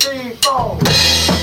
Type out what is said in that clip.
three, four.